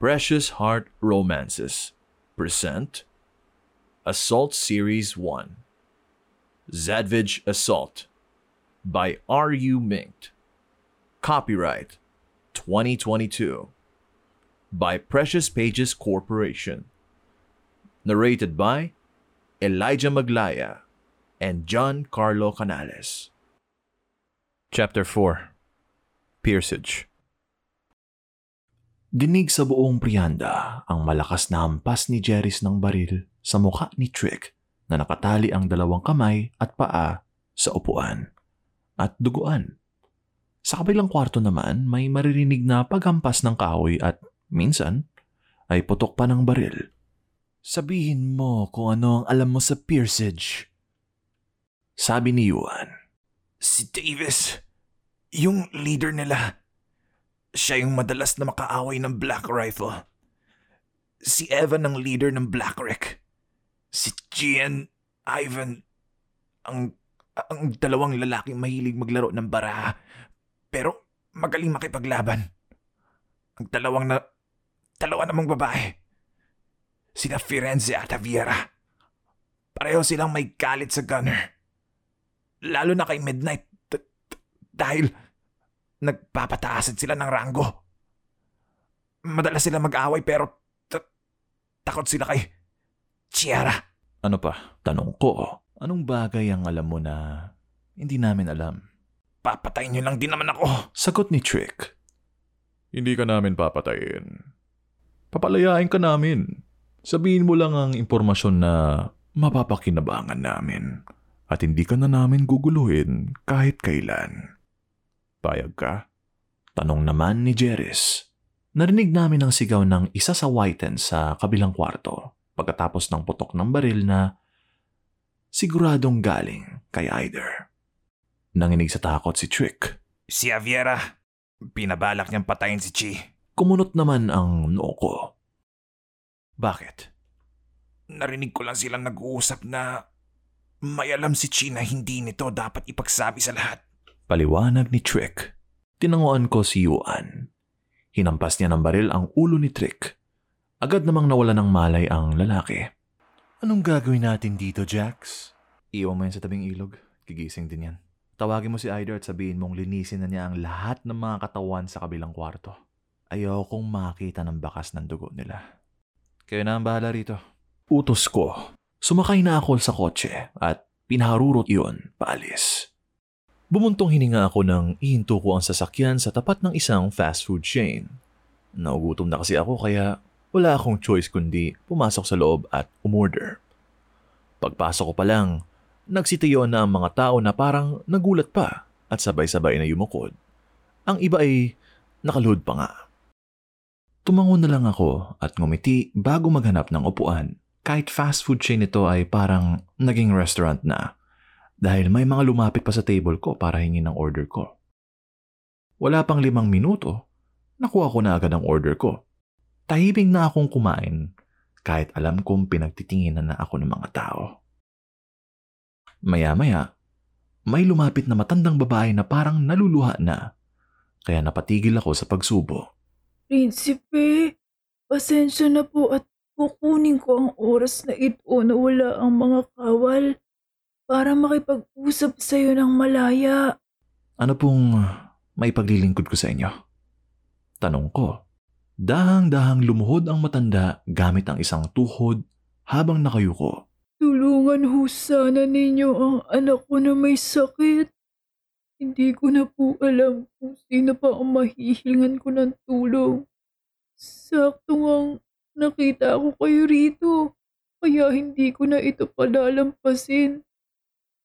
Precious Heart Romances present Assault Series 1 Zadvige Assault by R.U. Minkt. Copyright 2022 by Precious Pages Corporation. Narrated by Elijah Maglaya and John Carlo Canales. Chapter 4 Piercage Dinig sa buong Prianda ang malakas na hampas ni Jeris ng baril sa mukha ni Trick na nakatali ang dalawang kamay at paa sa upuan at duguan. Sa kabilang kwarto naman may maririnig na paghampas ng kahoy at minsan ay putok pa ng baril. Sabihin mo kung ano ang alam mo sa Piercage. Sabi ni Yuan. Si Davis, yung leader nila. Siya yung madalas na makaaway ng Black Rifle. Si Evan ang leader ng Black Rick. Si Gian, Ivan, ang, ang dalawang lalaking mahilig maglaro ng baraha. Pero magaling makipaglaban. Ang dalawang na, dalawa namang babae. Sina Firenze at Javiera. Pareho silang may galit sa gunner. Lalo na kay Midnight dahil nagpapataasan sila ng ranggo. Madalas sila mag-away pero t- takot sila kay Chiara. Ano pa? Tanong ko. Anong bagay ang alam mo na hindi namin alam? Papatayin niyo lang din naman ako. Sagot ni Trick. Hindi ka namin papatayin. Papalayain ka namin. Sabihin mo lang ang impormasyon na mapapakinabangan namin at hindi ka na namin guguluhin kahit kailan. Payag ka? Tanong naman ni Jeris. Narinig namin ang sigaw ng isa sa whiten sa kabilang kwarto pagkatapos ng putok ng baril na siguradong galing kay Eider. Nanginig sa takot si Trick. Si Javiera, pinabalak niyang patayin si Chi. Kumunot naman ang noo ko. Bakit? Narinig ko lang silang nag-uusap na may alam si Chi na hindi nito dapat ipagsabi sa lahat. Paliwanag ni Trick. Tinanguan ko si Yuan. Hinampas niya ng baril ang ulo ni Trick. Agad namang nawala ng malay ang lalaki. Anong gagawin natin dito, Jax? Iwan mo yan sa tabing ilog. Gigising din yan. Tawagin mo si Aider at sabihin mong linisin na niya ang lahat ng mga katawan sa kabilang kwarto. Ayaw kong makita ng bakas ng dugo nila. Kayo na ang bahala rito. Utos ko. Sumakay na ako sa kotse at pinaharurot iyon paalis. Bumuntong hininga ako nang ihinto ko ang sasakyan sa tapat ng isang fast food chain. Naugutom na kasi ako kaya wala akong choice kundi pumasok sa loob at umorder. Pagpasok ko pa lang, nagsitayo na ang mga tao na parang nagulat pa at sabay-sabay na yumukod. Ang iba ay nakaluhod pa nga. Tumango na lang ako at ngumiti bago maghanap ng upuan. Kahit fast food chain ito ay parang naging restaurant na dahil may mga lumapit pa sa table ko para hingin ang order ko. Wala pang limang minuto, nakuha ko na agad ang order ko. Tahimik na akong kumain kahit alam kong pinagtitinginan na ako ng mga tao. Maya-maya, may lumapit na matandang babae na parang naluluha na kaya napatigil ako sa pagsubo. Prinsipe, pasensya na po at kukunin ko ang oras na ito na wala ang mga kawal para makipag-usap sa iyo ng malaya. Ano pong may paglilingkod ko sa inyo? Tanong ko. Dahang-dahang lumuhod ang matanda gamit ang isang tuhod habang nakayuko. Tulungan ho sana ninyo ang anak ko na may sakit. Hindi ko na po alam kung sino pa ang mahihilingan ko ng tulong. Sakto ngang nakita ko kayo rito, kaya hindi ko na ito palalampasin.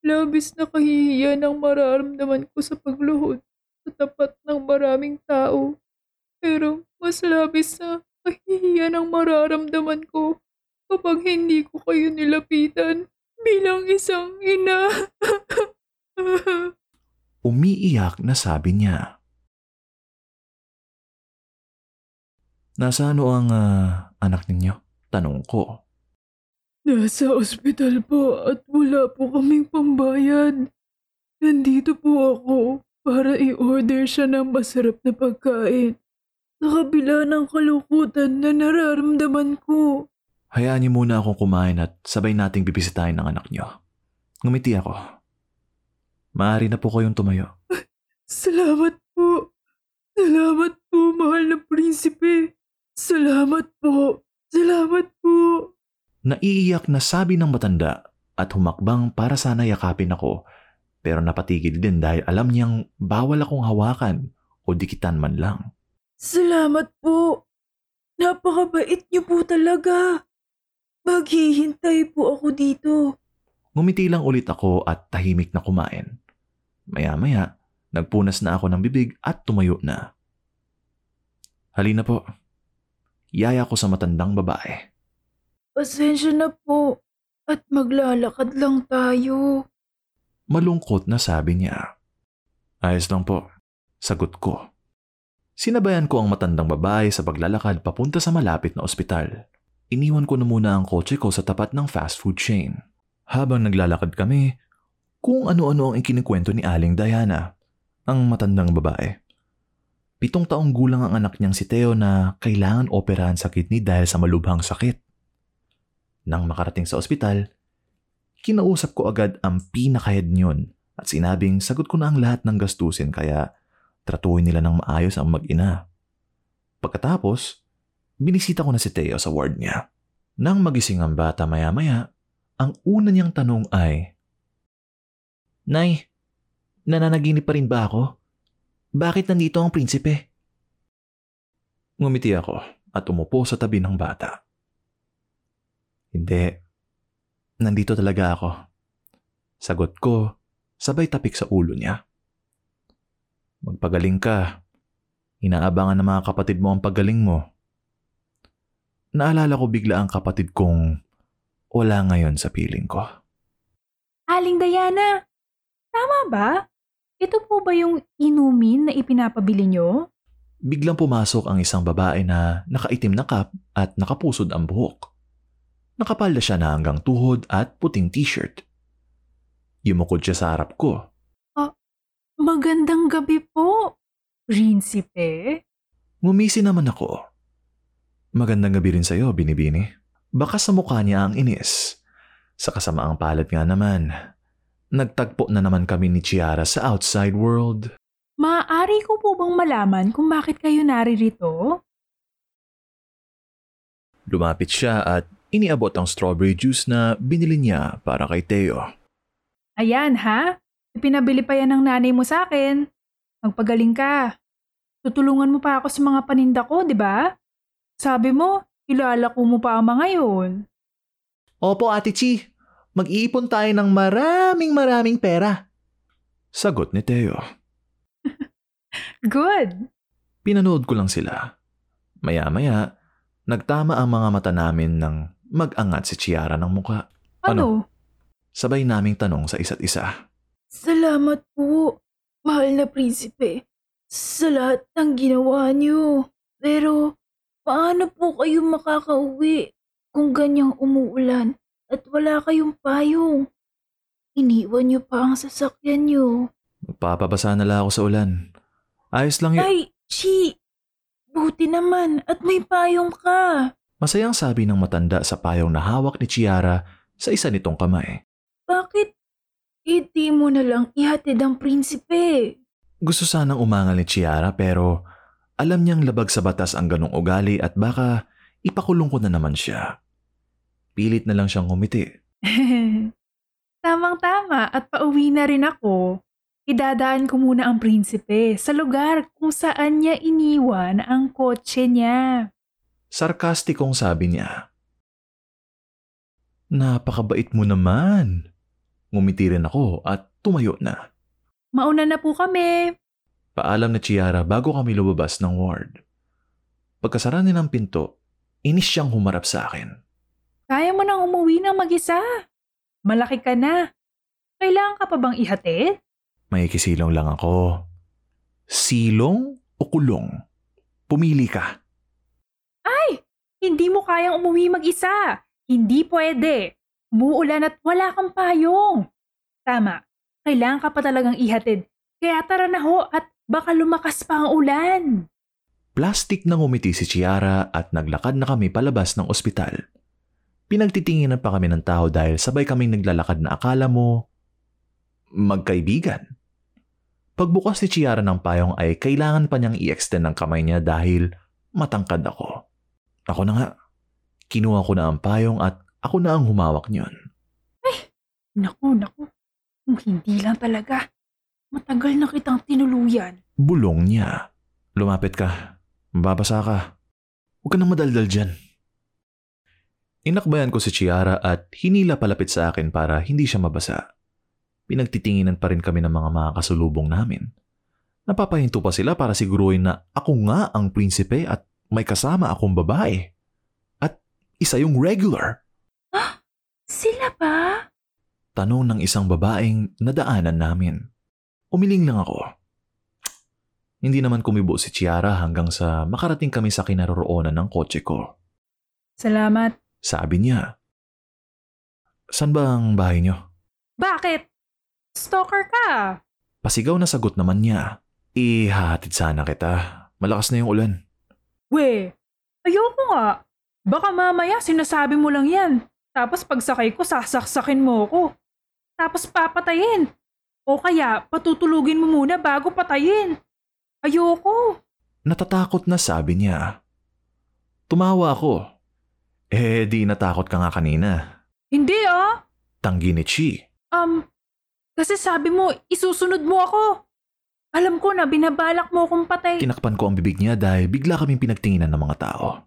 Labis na kahihiyan ang mararamdaman ko sa pagluhod sa tapat ng maraming tao. Pero mas labis na kahihiyan ang mararamdaman ko kapag hindi ko kayo nilapitan bilang isang ina. Umiiyak na sabi niya. Nasaan ang ah, anak ninyo? Tanong ko. Nasa ospital po at wala po kaming pambayad. Nandito po ako para i-order siya ng masarap na pagkain. Sa kabila ng kalungkutan na nararamdaman ko. Hayaan niyo muna akong kumain at sabay nating bibisitahin ng anak niyo. Ngumiti ako. Maaari na po kayong tumayo. Salamat po. Salamat po, mahal na prinsipe. Salamat po. Salamat po. Naiiyak na sabi ng matanda at humakbang para sana yakapin ako pero napatigil din dahil alam niyang bawal akong hawakan o dikitan man lang. Salamat po. Napakabait niyo po talaga. Maghihintay po ako dito. Ngumiti lang ulit ako at tahimik na kumain. Maya-maya, nagpunas na ako ng bibig at tumayo na. Halina po. Yaya ko sa matandang babae. Pasensya na po. At maglalakad lang tayo. Malungkot na sabi niya. Ayos lang po. Sagot ko. Sinabayan ko ang matandang babae sa paglalakad papunta sa malapit na ospital. Iniwan ko na muna ang kotse ko sa tapat ng fast food chain. Habang naglalakad kami, kung ano-ano ang ikinikwento ni Aling Diana, ang matandang babae. Pitong taong gulang ang anak niyang si Theo na kailangan operahan sa kidney dahil sa malubhang sakit. Nang makarating sa ospital, kinausap ko agad ang pinakahead niyon at sinabing sagot ko na ang lahat ng gastusin kaya tratuhin nila ng maayos ang mag-ina. Pagkatapos, binisita ko na si Theo sa ward niya. Nang magising ang bata maya-maya, ang una niyang tanong ay, Nay, nananaginip pa rin ba ako? Bakit nandito ang prinsipe? Ngumiti ako at umupo sa tabi ng bata. Hindi. Nandito talaga ako. Sagot ko, sabay tapik sa ulo niya. Magpagaling ka. Inaabangan ng mga kapatid mo ang paggaling mo. Naalala ko bigla ang kapatid kong wala ngayon sa piling ko. Aling Diana, tama ba? Ito po ba yung inumin na ipinapabili nyo? Biglang pumasok ang isang babae na nakaitim na kap at nakapusod ang buhok. Nakapalda siya na hanggang tuhod at puting t-shirt. Yumukod siya sa harap ko. Magandang gabi po, Prinsipe. Ngumisi naman ako. Magandang gabi rin sa'yo, Binibini. Baka sa mukha niya ang inis. Sa kasamaang palad nga naman, nagtagpo na naman kami ni Chiara sa outside world. Maaari ko po bang malaman kung bakit kayo naririto? Lumapit siya at iniabot ang strawberry juice na binili niya para kay Theo. Ayan ha, ipinabili pa yan ng nanay mo sa akin. Magpagaling ka. Tutulungan mo pa ako sa mga paninda ko, di ba? Sabi mo, ilalako mo pa ang mga yun. Opo, Ate Chi. Mag-iipon tayo ng maraming maraming pera. Sagot ni Theo. Good. Pinanood ko lang sila. Maya-maya, nagtama ang mga mata namin nang mag-angat si Chiara ng muka. Ano? Sabay naming tanong sa isa't isa. Salamat po, mahal na prinsipe, sa lahat ng ginawa niyo. Pero, paano po kayo makakauwi kung ganyang umuulan at wala kayong payong? Iniwan niyo pa ang sasakyan niyo. Magpapabasa na lang ako sa ulan. Ayos lang yun. Ay, Chi! Buti naman at may payong ka. Masayang sabi ng matanda sa payong na hawak ni Chiara sa isa nitong kamay. Bakit hindi mo na lang ihatid ang prinsipe? Gusto sanang umangal ni Chiara pero alam niyang labag sa batas ang ganong ugali at baka ipakulong ko na naman siya. Pilit na lang siyang humiti. Tamang-tama at pauwi na rin ako. Idadaan ko muna ang prinsipe sa lugar kung saan niya iniwan ang kotse niya. Sarkastikong sabi niya. Napakabait mo naman. Ngumiti rin ako at tumayo na. Mauna na po kami. Paalam na Chiara bago kami lumabas ng ward. Pagkasara niya ng pinto, inis siyang humarap sa akin. Kaya mo nang umuwi ng mag-isa. Malaki ka na. Kailangan ka pa bang ihatid? May kisilong lang ako. Silong o kulong? Pumili ka. Ay! Hindi mo kayang umuwi mag-isa. Hindi pwede. Muulan at wala kang payong. Tama. Kailangan ka pa talagang ihatid. Kaya tara na ho at baka lumakas pa ang ulan. Plastic na ngumiti si Chiara at naglakad na kami palabas ng ospital. Pinagtitinginan pa kami ng tao dahil sabay kaming naglalakad na akala mo magkaibigan. Pagbukas ni Chiara ng payong ay kailangan pa niyang i-extend ng kamay niya dahil matangkad ako. Ako na nga. Kinuha ko na ang payong at ako na ang humawak niyon. Naku, naku. Kung hindi lang talaga. Matagal na kitang tinuluyan. Bulong niya. Lumapit ka. Mababasa ka. Huwag ka nang madaldal dyan. Inakbayan ko si Chiara at hinila palapit sa akin para hindi siya mabasa. Pinagtitinginan pa rin kami ng mga makakasulubong namin. Napapahinto pa sila para siguruhin na ako nga ang prinsipe at may kasama akong babae. At isa yung regular. Sila ba? Tanong ng isang babaeng nadaanan namin. Umiling lang ako. Hindi naman kumibo si Chiara hanggang sa makarating kami sa kinaroroonan ng kotse ko. Salamat. Sabi niya. San ba ang bahay niyo? Bakit? Stalker ka. Pasigaw na sagot naman niya. Ihahatid sana kita. Malakas na yung ulan. We, ayoko nga. Baka mamaya sinasabi mo lang yan. Tapos pagsakay ko, sasaksakin mo ko. Tapos papatayin. O kaya, patutulugin mo muna bago patayin. Ayoko. Natatakot na sabi niya. Tumawa ako. Eh di natakot ka nga kanina. Hindi ah. Tanggi ni Chi. Um, kasi sabi mo, isusunod mo ako. Alam ko na binabalak mo akong patay. Tinakpan ko ang bibig niya dahil bigla kaming pinagtinginan ng mga tao.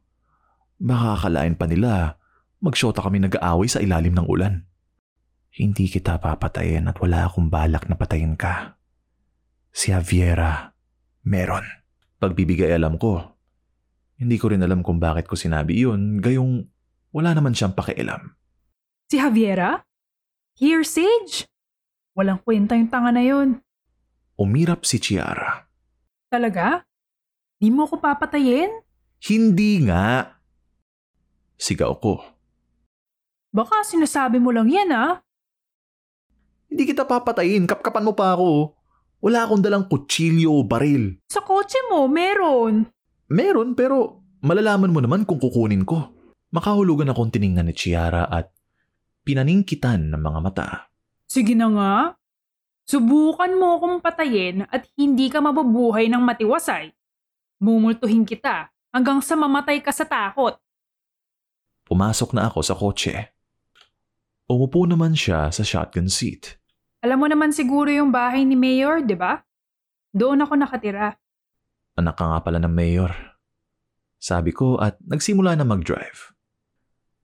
Baka akalain pa nila, magsyota kami nag-aaway sa ilalim ng ulan. Hindi kita papatayin at wala akong balak na patayin ka. Si Javiera, meron. Pagbibigay alam ko. Hindi ko rin alam kung bakit ko sinabi iyon, gayong wala naman siyang pakialam. Si Javiera? Here, Sage? Walang kwenta yung tanga na yun. Umirap si Chiara. Talaga? Di mo ko papatayin? Hindi nga. Sigaw ko. Baka sinasabi mo lang yan ah. Hindi kita papatayin, kapkapan mo pa ako. Wala akong dalang kutsilyo o baril. Sa kotse mo, meron. Meron pero malalaman mo naman kung kukunin ko. Makahulugan akong tiningnan ni Chiara at pinaningkitan ng mga mata. Sige na nga. Subukan mo akong patayin at hindi ka mabubuhay ng matiwasay. Mumultuhin kita hanggang sa mamatay ka sa takot. Pumasok na ako sa kotse. Umupo naman siya sa shotgun seat. Alam mo naman siguro yung bahay ni Mayor, di ba? Doon ako nakatira. Anak ka nga pala ng mayor. Sabi ko at nagsimula na mag-drive.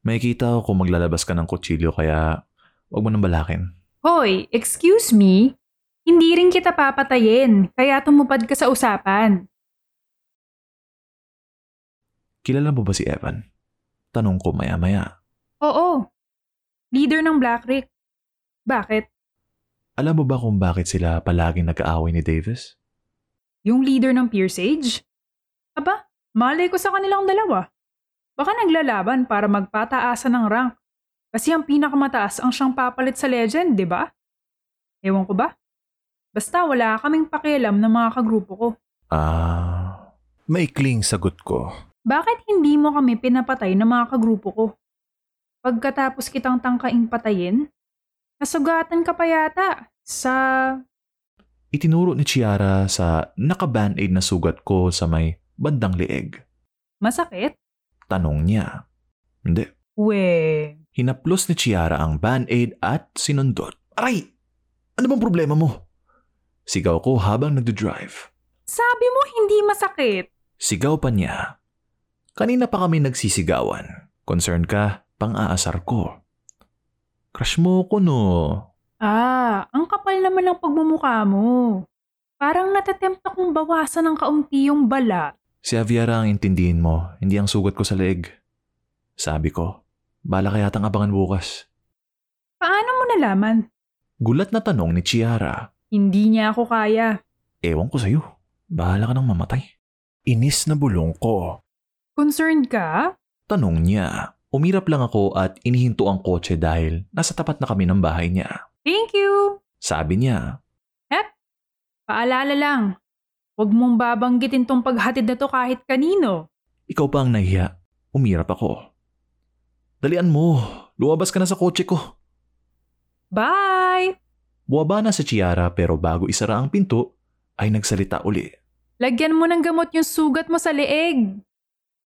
May kita ko kung maglalabas ka ng kutsilyo kaya wag mo nang balakin. Hoy, excuse me? Hindi rin kita papatayin, kaya tumupad ka sa usapan. Kilala mo ba si Evan? Tanong ko maya-maya. Oo. Leader ng Black Rick. Bakit? Alam mo ba kung bakit sila palaging nag-aaway ni Davis? Yung leader ng Pierce Age? Aba, malay ko sa kanilang dalawa. Baka naglalaban para magpataasan ng rank. Kasi ang pinakamataas ang siyang papalit sa legend, di ba? Ewan ko ba? Basta wala kaming pakialam ng mga kagrupo ko. Ah, maikling sagot ko. Bakit hindi mo kami pinapatay ng mga kagrupo ko? Pagkatapos kitang tangkaing patayin, nasugatan ka pa yata sa... Itinuro ni Chiara sa naka-band-aid na sugat ko sa may bandang leeg. Masakit? Tanong niya. Hindi. We, Hinaplos ni Chiara ang band-aid at sinundot. Aray! Ano bang problema mo? Sigaw ko habang nagdo-drive. sabi mo hindi masakit. Sigaw pa niya. Kanina pa kami nagsisigawan. Concerned ka, pang-aasar ko. Crush mo ko no. Ah, ang kapal naman ng pagmumukha mo. Parang natatempt akong bawasan ng kaunti yung bala. Si Javiera ang intindihin mo, hindi ang sugat ko sa leeg. Sabi ko, bala kaya tang abangan bukas. Paano mo nalaman? Gulat na tanong ni Chiara. Hindi niya ako kaya. Ewan ko sa'yo. Bahala ka nang mamatay. Inis na bulong ko. Concerned ka? Tanong niya. Umirap lang ako at inihinto ang kotse dahil nasa tapat na kami ng bahay niya. Thank you. Sabi niya, Paalala lang, Huwag mong babanggitin tong paghatid na to kahit kanino. Ikaw pa ang nahiya. Umirap ako. Dalian mo. Lumabas ka na sa kotse ko. Bye! Buwaba na sa Chiara pero bago isara ang pinto, ay nagsalita uli. Lagyan mo ng gamot yung sugat mo sa leeg.